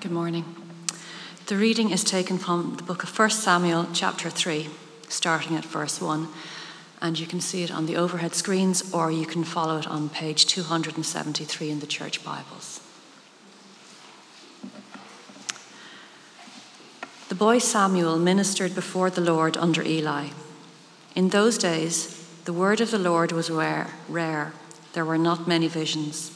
Good morning. The reading is taken from the book of 1 Samuel, chapter 3, starting at verse 1. And you can see it on the overhead screens, or you can follow it on page 273 in the church Bibles. The boy Samuel ministered before the Lord under Eli. In those days, the word of the Lord was rare, rare. There were not many visions.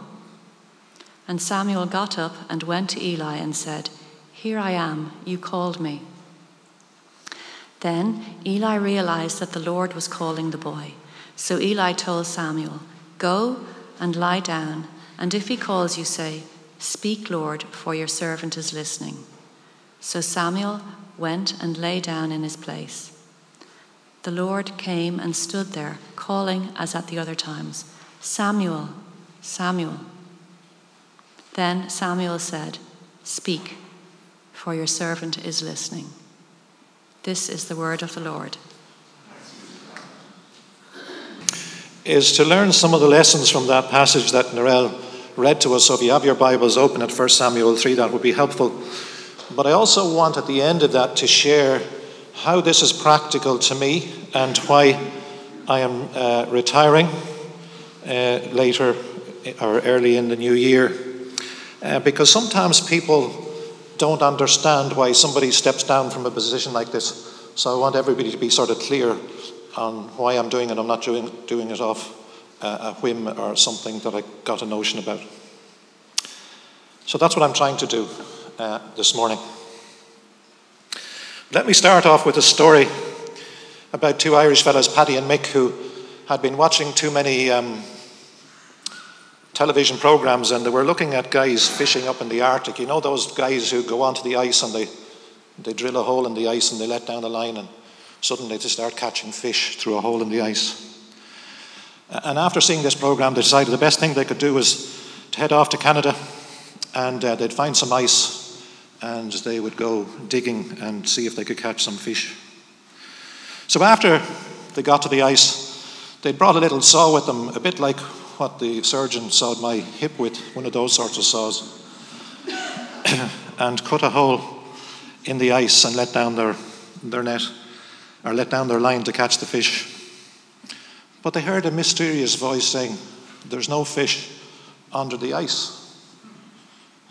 And Samuel got up and went to Eli and said, Here I am, you called me. Then Eli realized that the Lord was calling the boy. So Eli told Samuel, Go and lie down, and if he calls you, say, Speak, Lord, for your servant is listening. So Samuel went and lay down in his place. The Lord came and stood there, calling as at the other times, Samuel, Samuel. Then Samuel said, Speak, for your servant is listening. This is the word of the Lord. Is to learn some of the lessons from that passage that Narelle read to us. So if you have your Bibles open at 1 Samuel 3, that would be helpful. But I also want at the end of that to share how this is practical to me and why I am uh, retiring uh, later or early in the new year. Uh, because sometimes people don't understand why somebody steps down from a position like this. So I want everybody to be sort of clear on why I'm doing it. I'm not doing, doing it off uh, a whim or something that I got a notion about. So that's what I'm trying to do uh, this morning. Let me start off with a story about two Irish fellows, Paddy and Mick, who had been watching too many um, television programs and they were looking at guys fishing up in the Arctic. You know those guys who go onto the ice and they, they drill a hole in the ice and they let down the line and suddenly they start catching fish through a hole in the ice. And after seeing this program, they decided the best thing they could do was to head off to Canada and uh, they'd find some ice and they would go digging and see if they could catch some fish. So after they got to the ice, they brought a little saw with them, a bit like what the surgeon sawed my hip with, one of those sorts of saws, and cut a hole in the ice and let down their, their net, or let down their line to catch the fish. But they heard a mysterious voice saying, There's no fish under the ice.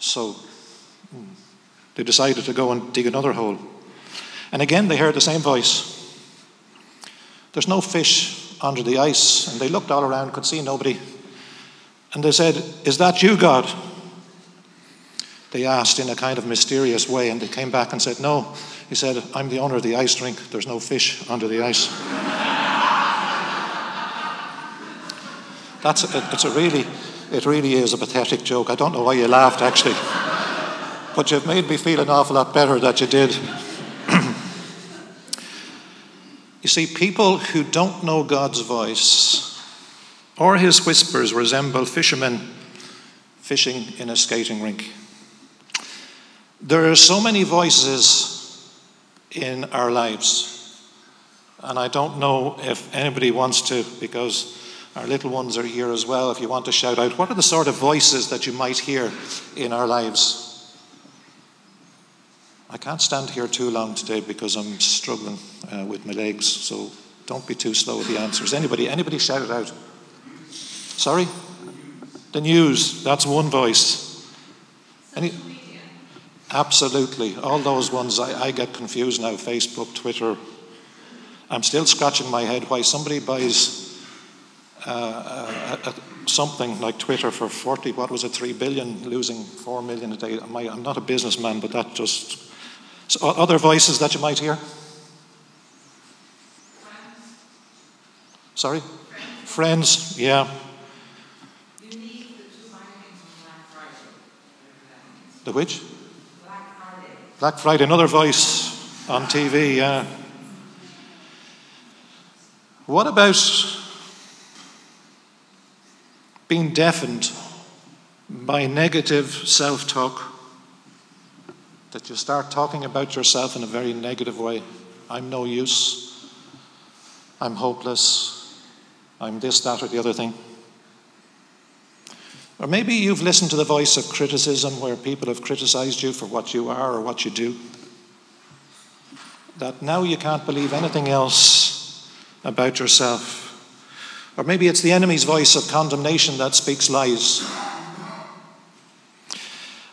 So hmm, they decided to go and dig another hole. And again they heard the same voice. There's no fish under the ice. And they looked all around, could see nobody. And they said, Is that you, God? They asked in a kind of mysterious way, and they came back and said, No. He said, I'm the owner of the ice rink. There's no fish under the ice. That's a, it's a really, it really is a pathetic joke. I don't know why you laughed, actually. But you've made me feel an awful lot better that you did. you see, people who don't know God's voice or his whispers resemble fishermen fishing in a skating rink. There are so many voices in our lives, and I don't know if anybody wants to, because our little ones are here as well. If you want to shout out, what are the sort of voices that you might hear in our lives? I can't stand here too long today because I'm struggling uh, with my legs, so don't be too slow with the answers. Anybody, anybody shout it out? Sorry? The news, that's one voice. Any, Absolutely. All those ones, I, I get confused now Facebook, Twitter. I'm still scratching my head why somebody buys uh, a, a, something like Twitter for 40, what was it, 3 billion, losing 4 million a day. I'm not a businessman, but that just. So other voices that you might hear? Sorry? Friends, yeah. The which? Black Friday. Black Friday, another voice on TV, yeah. What about being deafened by negative self talk? That you start talking about yourself in a very negative way. I'm no use. I'm hopeless. I'm this, that, or the other thing. Or maybe you've listened to the voice of criticism where people have criticized you for what you are or what you do. That now you can't believe anything else about yourself. Or maybe it's the enemy's voice of condemnation that speaks lies.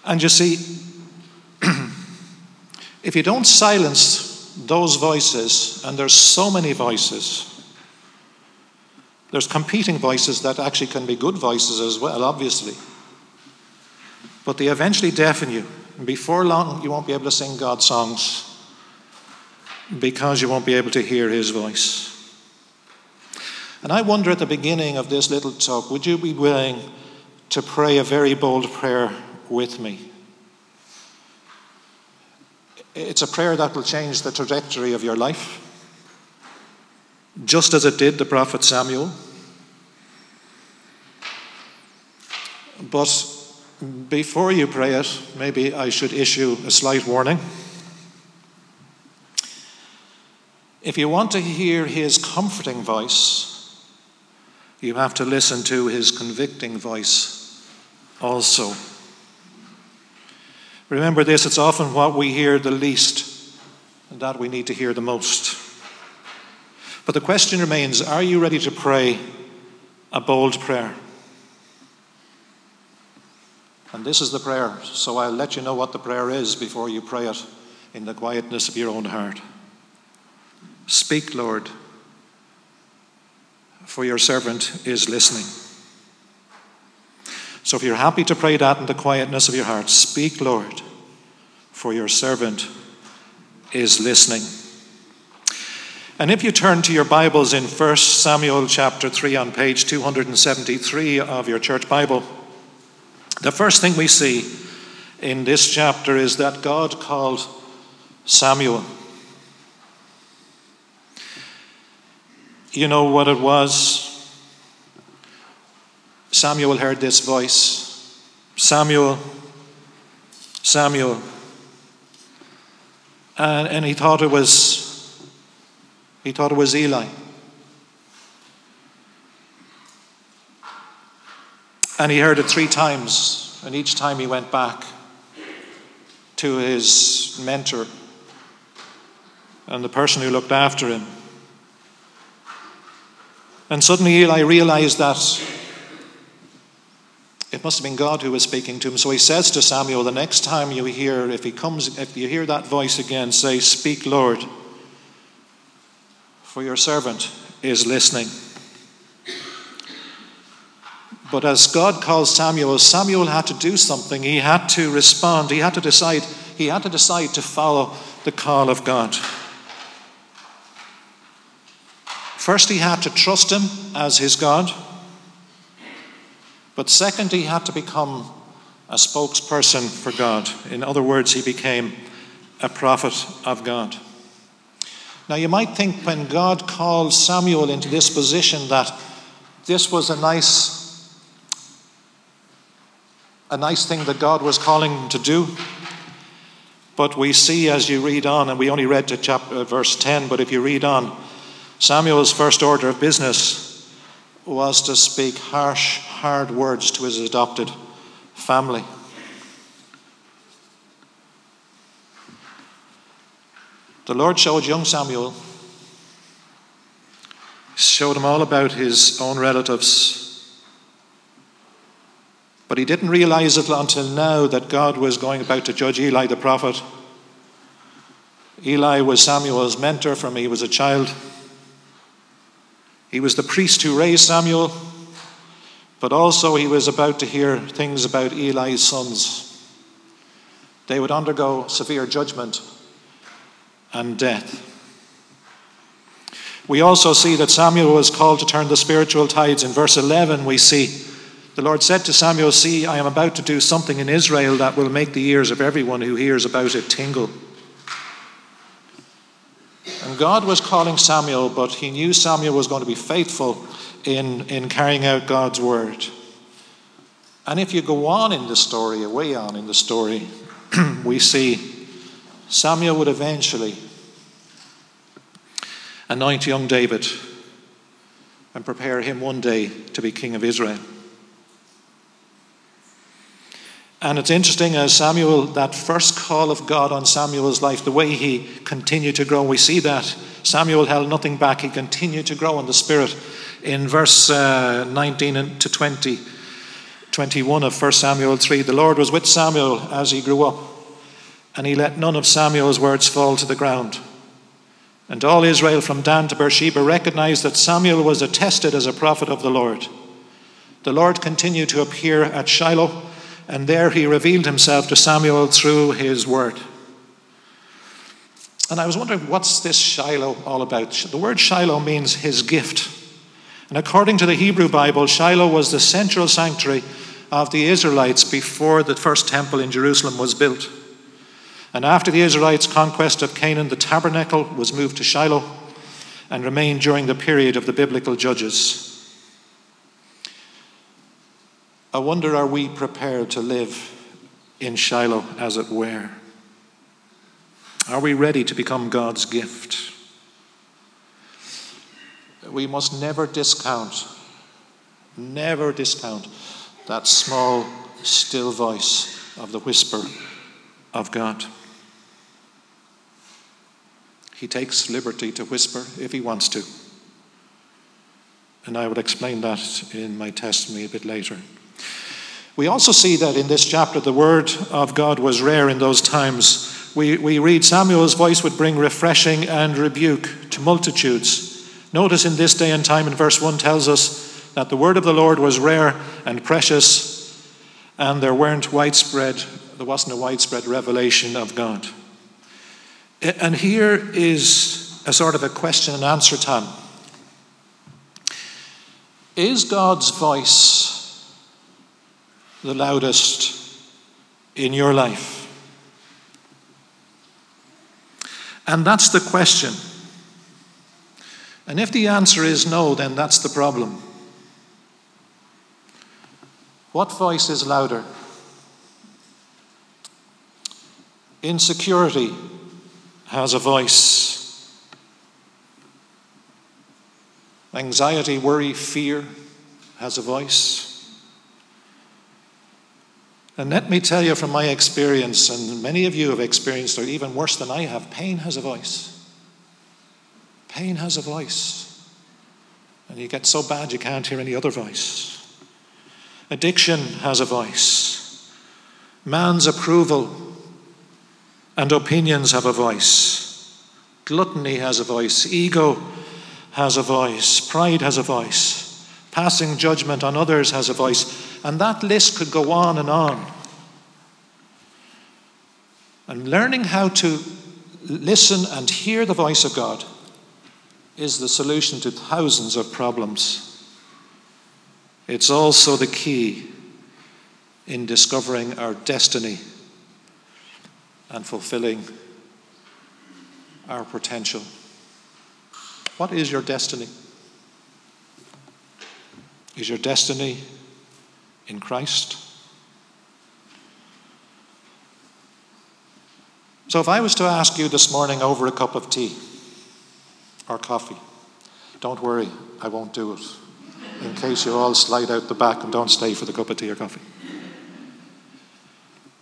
And you see, if you don't silence those voices, and there's so many voices, there's competing voices that actually can be good voices as well, obviously. But they eventually deafen you. And before long, you won't be able to sing God's songs because you won't be able to hear His voice. And I wonder at the beginning of this little talk, would you be willing to pray a very bold prayer with me? It's a prayer that will change the trajectory of your life just as it did the prophet Samuel. But before you pray it, maybe I should issue a slight warning. If you want to hear his comforting voice, you have to listen to his convicting voice also. Remember this, it's often what we hear the least that we need to hear the most. But the question remains are you ready to pray a bold prayer? And this is the prayer, so I'll let you know what the prayer is before you pray it in the quietness of your own heart. Speak, Lord, for your servant is listening. So if you're happy to pray that in the quietness of your heart, speak, Lord, for your servant is listening. And if you turn to your Bibles in 1 Samuel chapter 3 on page 273 of your church Bible, the first thing we see in this chapter is that God called Samuel. You know what it was? Samuel heard this voice Samuel, Samuel. And, and he thought it was he thought it was Eli. And he heard it three times, and each time he went back to his mentor and the person who looked after him. And suddenly Eli realized that it must have been God who was speaking to him. So he says to Samuel, the next time you hear, if he comes, if you hear that voice again, say, Speak, Lord for your servant is listening. But as God calls Samuel, Samuel had to do something. He had to respond. He had to decide. He had to decide to follow the call of God. First, he had to trust him as his God. But second, he had to become a spokesperson for God. In other words, he became a prophet of God. Now, you might think when God called Samuel into this position that this was a nice, a nice thing that God was calling him to do. But we see as you read on, and we only read to chapter, uh, verse 10, but if you read on, Samuel's first order of business was to speak harsh, hard words to his adopted family. The Lord showed young Samuel, showed him all about his own relatives. But he didn't realize it until now that God was going about to judge Eli the prophet. Eli was Samuel's mentor from he was a child. He was the priest who raised Samuel, but also he was about to hear things about Eli's sons. They would undergo severe judgment and death. We also see that Samuel was called to turn the spiritual tides. In verse 11, we see the Lord said to Samuel, See, I am about to do something in Israel that will make the ears of everyone who hears about it tingle. And God was calling Samuel, but he knew Samuel was going to be faithful in, in carrying out God's word. And if you go on in the story, away on in the story, we see Samuel would eventually anoint young David and prepare him one day to be king of Israel. And it's interesting as Samuel, that first call of God on Samuel's life, the way he continued to grow, we see that Samuel held nothing back. He continued to grow in the Spirit. In verse uh, 19 to 20, 21 of 1 Samuel 3, the Lord was with Samuel as he grew up, and he let none of Samuel's words fall to the ground. And all Israel from Dan to Beersheba recognized that Samuel was attested as a prophet of the Lord. The Lord continued to appear at Shiloh, and there he revealed himself to Samuel through his word. And I was wondering, what's this Shiloh all about? The word Shiloh means his gift. And according to the Hebrew Bible, Shiloh was the central sanctuary of the Israelites before the first temple in Jerusalem was built. And after the Israelites' conquest of Canaan, the tabernacle was moved to Shiloh and remained during the period of the biblical judges. I wonder, are we prepared to live in Shiloh, as it were? Are we ready to become God's gift? We must never discount, never discount that small, still voice of the whisper of God. He takes liberty to whisper if he wants to. And I will explain that in my testimony a bit later. We also see that in this chapter, the word of God was rare in those times. We, we read Samuel's voice would bring refreshing and rebuke to multitudes. Notice in this day and time, in verse 1 tells us that the word of the Lord was rare and precious, and there weren't widespread, there wasn't a widespread revelation of God. And here is a sort of a question and answer time. Is God's voice the loudest in your life? And that's the question. And if the answer is no, then that's the problem. What voice is louder? Insecurity has a voice. Anxiety, worry, fear has a voice. And let me tell you from my experience, and many of you have experienced, or even worse than I have, pain has a voice. Pain has a voice. And you get so bad you can't hear any other voice. Addiction has a voice. Man's approval and opinions have a voice. Gluttony has a voice. Ego has a voice. Pride has a voice. Passing judgment on others has a voice. And that list could go on and on. And learning how to listen and hear the voice of God is the solution to thousands of problems. It's also the key in discovering our destiny and fulfilling our potential. What is your destiny? Is your destiny in Christ? So, if I was to ask you this morning over a cup of tea or coffee, don't worry, I won't do it. In case you all slide out the back and don't stay for the cup of tea or coffee.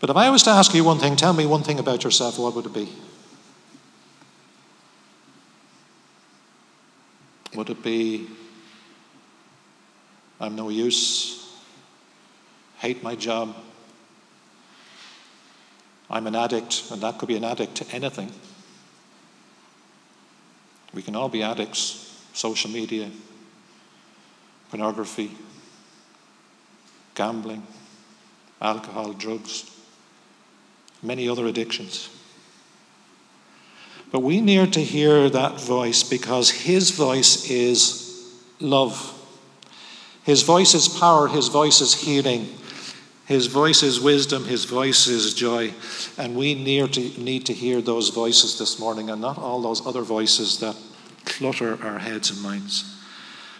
But if I was to ask you one thing, tell me one thing about yourself, what would it be? Would it be, I'm no use, hate my job. I'm an addict, and that could be an addict to anything. We can all be addicts social media, pornography, gambling, alcohol, drugs, many other addictions. But we need to hear that voice because his voice is love. His voice is power, his voice is healing, his voice is wisdom, his voice is joy. And we need to, need to hear those voices this morning and not all those other voices that clutter our heads and minds.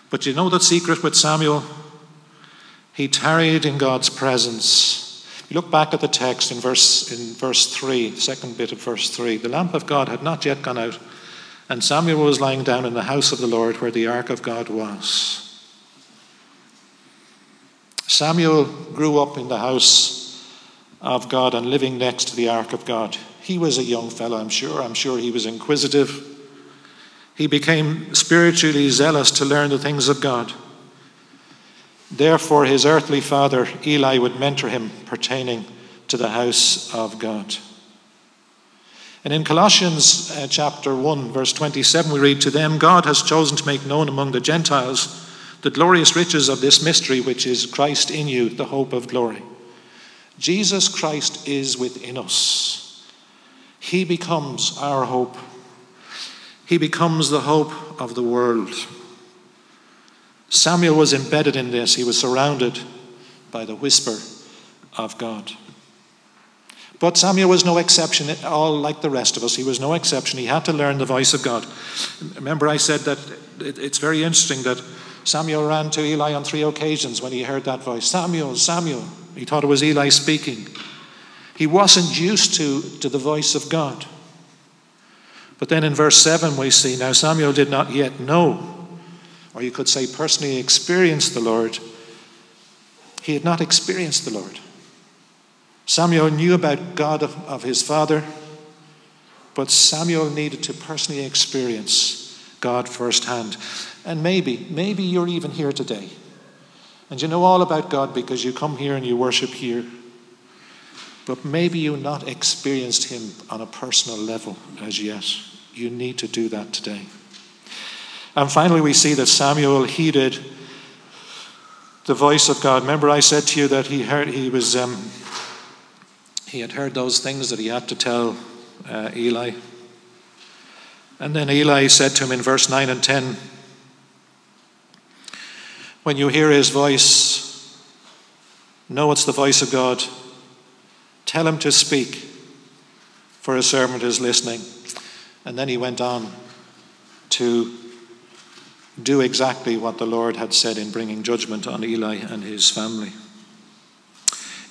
But you know that secret with Samuel? He tarried in God's presence. You look back at the text in verse, in verse 3, the second bit of verse 3. The lamp of God had not yet gone out, and Samuel was lying down in the house of the Lord where the ark of God was. Samuel grew up in the house of God and living next to the ark of God. He was a young fellow, I'm sure. I'm sure he was inquisitive. He became spiritually zealous to learn the things of God. Therefore, his earthly father, Eli, would mentor him pertaining to the house of God. And in Colossians uh, chapter 1, verse 27, we read, To them God has chosen to make known among the Gentiles the glorious riches of this mystery, which is Christ in you, the hope of glory. Jesus Christ is within us. He becomes our hope. He becomes the hope of the world. Samuel was embedded in this. He was surrounded by the whisper of God. But Samuel was no exception, at all like the rest of us. He was no exception. He had to learn the voice of God. Remember, I said that it's very interesting that Samuel ran to Eli on three occasions when he heard that voice Samuel, Samuel. He thought it was Eli speaking. He wasn't used to, to the voice of God. But then in verse 7, we see now Samuel did not yet know or you could say personally experienced the Lord, he had not experienced the Lord. Samuel knew about God of, of his father, but Samuel needed to personally experience God firsthand. And maybe, maybe you're even here today. And you know all about God because you come here and you worship here. But maybe you've not experienced Him on a personal level as yet. You need to do that today. And finally, we see that Samuel heeded the voice of God. Remember, I said to you that he heard he was um, he had heard those things that he had to tell uh, Eli. And then Eli said to him in verse 9 and 10 When you hear his voice, know it's the voice of God. Tell him to speak, for his servant is listening. And then he went on to do exactly what the Lord had said in bringing judgment on Eli and his family.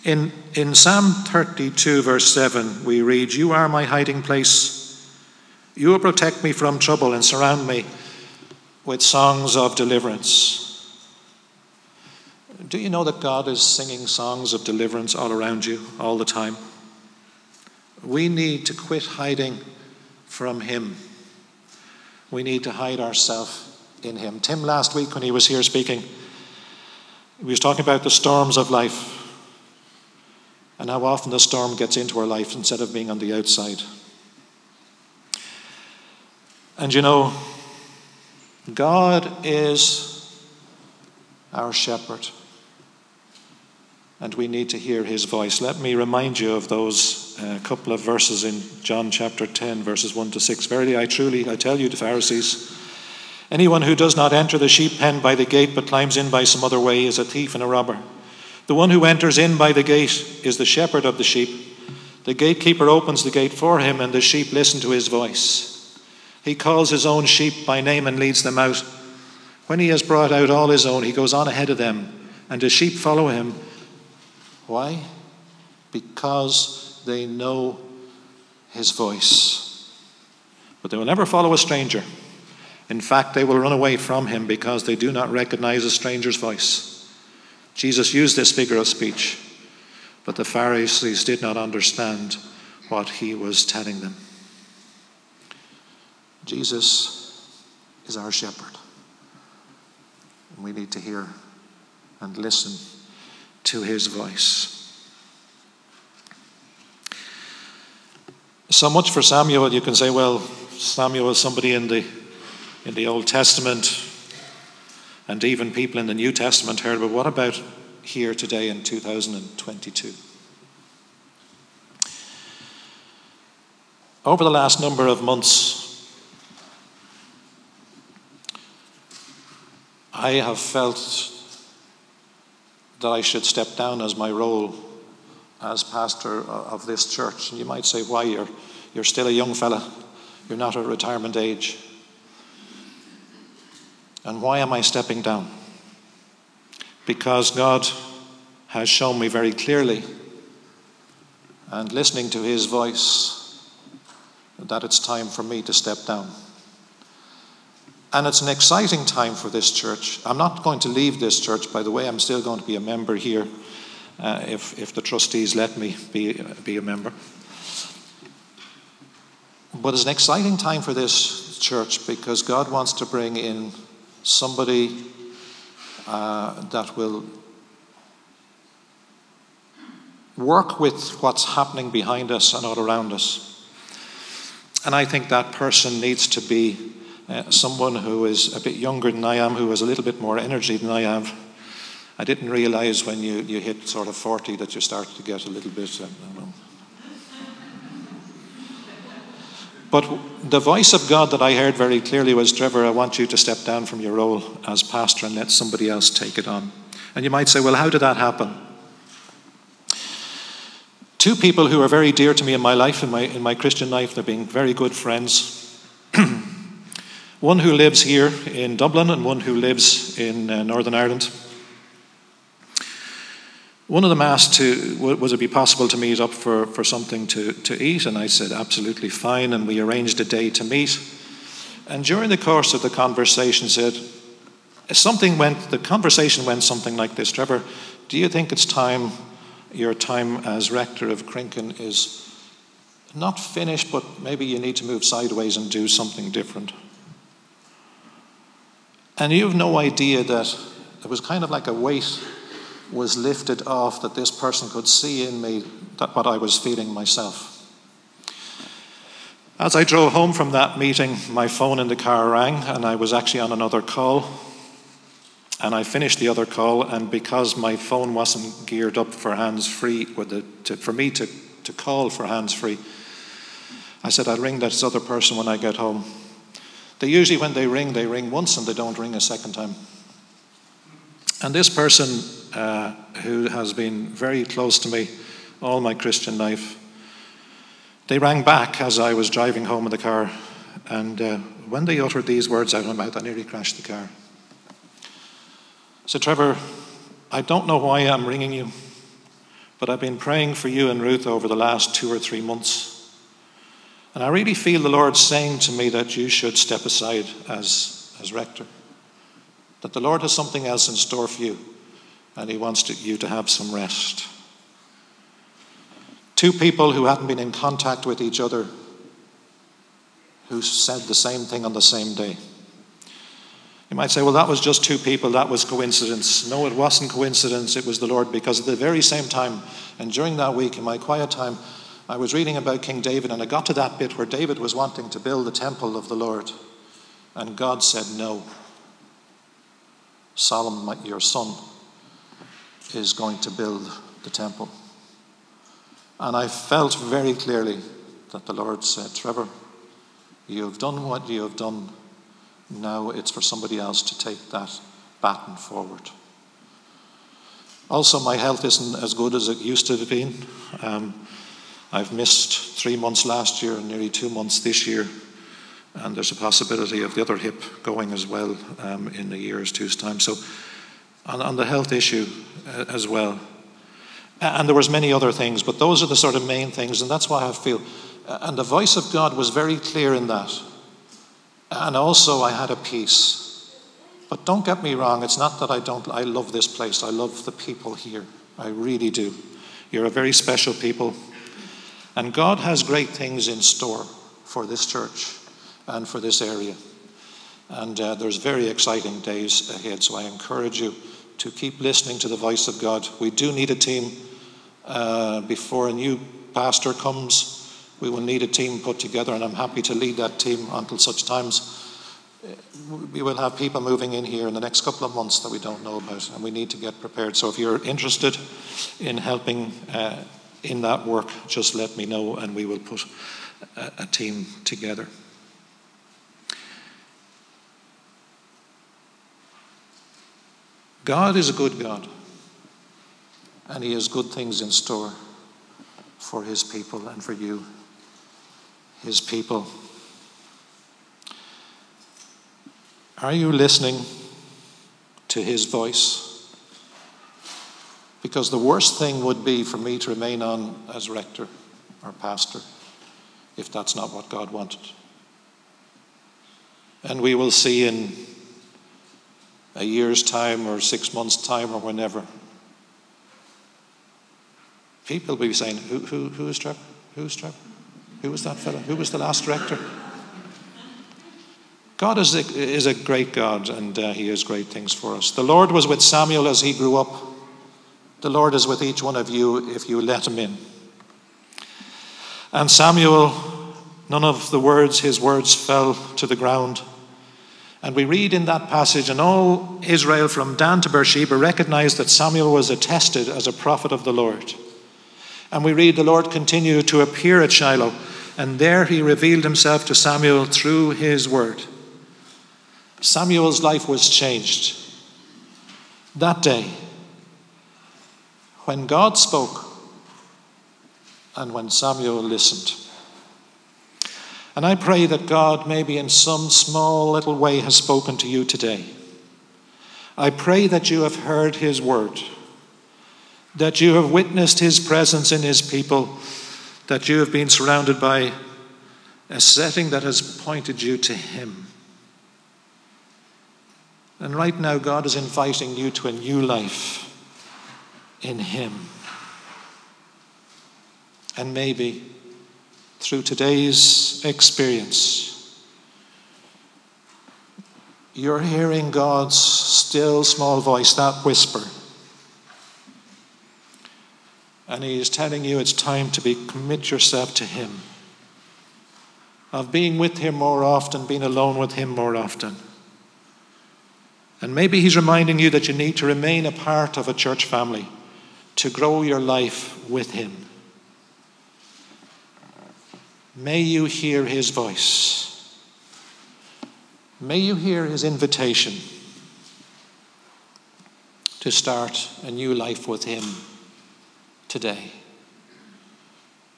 In, in Psalm 32, verse 7, we read, You are my hiding place. You will protect me from trouble and surround me with songs of deliverance. Do you know that God is singing songs of deliverance all around you all the time? We need to quit hiding from Him. We need to hide ourselves in him. Tim, last week when he was here speaking, he was talking about the storms of life and how often the storm gets into our life instead of being on the outside. And you know, God is our shepherd. And we need to hear his voice. Let me remind you of those uh, couple of verses in John chapter 10, verses 1 to 6. Verily, I truly, I tell you, the Pharisees, Anyone who does not enter the sheep pen by the gate but climbs in by some other way is a thief and a robber. The one who enters in by the gate is the shepherd of the sheep. The gatekeeper opens the gate for him, and the sheep listen to his voice. He calls his own sheep by name and leads them out. When he has brought out all his own, he goes on ahead of them, and the sheep follow him. Why? Because they know his voice. But they will never follow a stranger. In fact, they will run away from him because they do not recognize a stranger's voice. Jesus used this figure of speech, but the Pharisees did not understand what he was telling them. Jesus is our shepherd. And we need to hear and listen to his voice. So much for Samuel. You can say, well, Samuel is somebody in the, in the Old Testament, and even people in the New Testament heard, but what about here today in 2022? Over the last number of months, I have felt that I should step down as my role as pastor of this church. And you might say, why? You're, you're still a young fella, you're not at retirement age. And why am I stepping down? Because God has shown me very clearly, and listening to His voice, that it's time for me to step down. And it's an exciting time for this church. I'm not going to leave this church, by the way. I'm still going to be a member here uh, if, if the trustees let me be, be a member. But it's an exciting time for this church because God wants to bring in somebody uh, that will work with what's happening behind us and all around us. And I think that person needs to be uh, someone who is a bit younger than I am, who has a little bit more energy than I have. I didn't realize when you, you hit sort of 40 that you start to get a little bit. Uh, but the voice of God that I heard very clearly was Trevor, I want you to step down from your role as pastor and let somebody else take it on. And you might say, well, how did that happen? Two people who are very dear to me in my life, in my, in my Christian life, they're being very good friends. one who lives here in Dublin and one who lives in uh, Northern Ireland. One of them asked to, was it be possible to meet up for, for something to, to eat? And I said, absolutely fine. And we arranged a day to meet. And during the course of the conversation said, something went, the conversation went something like this, Trevor, do you think it's time your time as rector of Crinken is not finished, but maybe you need to move sideways and do something different. And you have no idea that it was kind of like a weight was lifted off that this person could see in me that what I was feeling myself. As I drove home from that meeting, my phone in the car rang, and I was actually on another call. And I finished the other call, and because my phone wasn't geared up for hands free, for me to, to call for hands free, I said, I'll ring this other person when I get home. They usually, when they ring, they ring once and they don't ring a second time. And this person, uh, who has been very close to me all my Christian life, they rang back as I was driving home in the car. And uh, when they uttered these words out of my mouth, I nearly crashed the car. So, Trevor, I don't know why I'm ringing you, but I've been praying for you and Ruth over the last two or three months. And I really feel the Lord saying to me that you should step aside as, as rector. That the Lord has something else in store for you, and He wants to, you to have some rest. Two people who hadn't been in contact with each other who said the same thing on the same day. You might say, well, that was just two people, that was coincidence. No, it wasn't coincidence, it was the Lord, because at the very same time, and during that week, in my quiet time, I was reading about King David, and I got to that bit where David was wanting to build the temple of the Lord, and God said, No. Solomon, your son, is going to build the temple. And I felt very clearly that the Lord said, Trevor, you have done what you have done now it's for somebody else to take that baton forward. Also, my health isn't as good as it used to have been. Um, I've missed three months last year and nearly two months this year, and there's a possibility of the other hip going as well um, in a year or two's time. So, on, the health issue uh, as well. And there was many other things, but those are the sort of main things, and that's why I feel. And the voice of God was very clear in that. And also, I had a peace. But don't get me wrong, it's not that I don't, I love this place. I love the people here. I really do. You're a very special people. And God has great things in store for this church and for this area. And uh, there's very exciting days ahead. So I encourage you to keep listening to the voice of God. We do need a team uh, before a new pastor comes. We will need a team put together, and I'm happy to lead that team until such times. We will have people moving in here in the next couple of months that we don't know about, and we need to get prepared. So if you're interested in helping uh, in that work, just let me know, and we will put a, a team together. God is a good God, and He has good things in store for His people and for you, His people. Are you listening to His voice? Because the worst thing would be for me to remain on as rector or pastor if that's not what God wanted. And we will see in a year's time or six months' time or whenever. People will be saying, Who, who, who is Trevor? Who's Trevor? Who was that fellow? Who was the last director? God is a, is a great God and uh, He has great things for us. The Lord was with Samuel as he grew up. The Lord is with each one of you if you let Him in. And Samuel, none of the words, his words fell to the ground. And we read in that passage, and all Israel from Dan to Beersheba recognized that Samuel was attested as a prophet of the Lord. And we read the Lord continued to appear at Shiloh, and there he revealed himself to Samuel through his word. Samuel's life was changed that day when God spoke and when Samuel listened. And I pray that God, maybe in some small little way, has spoken to you today. I pray that you have heard his word, that you have witnessed his presence in his people, that you have been surrounded by a setting that has pointed you to him. And right now, God is inviting you to a new life in him. And maybe through today's experience, you're hearing God's still small voice, that whisper. And He is telling you it's time to be, commit yourself to Him, of being with Him more often, being alone with Him more often. And maybe He's reminding you that you need to remain a part of a church family to grow your life with Him. May you hear his voice. May you hear his invitation to start a new life with him today.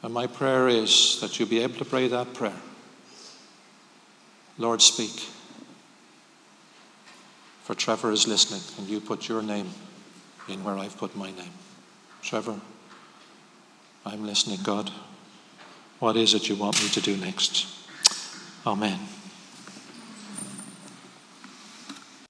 And my prayer is that you'll be able to pray that prayer. Lord, speak. For Trevor is listening, and you put your name in where I've put my name. Trevor, I'm listening, God. What is it you want me to do next? Amen.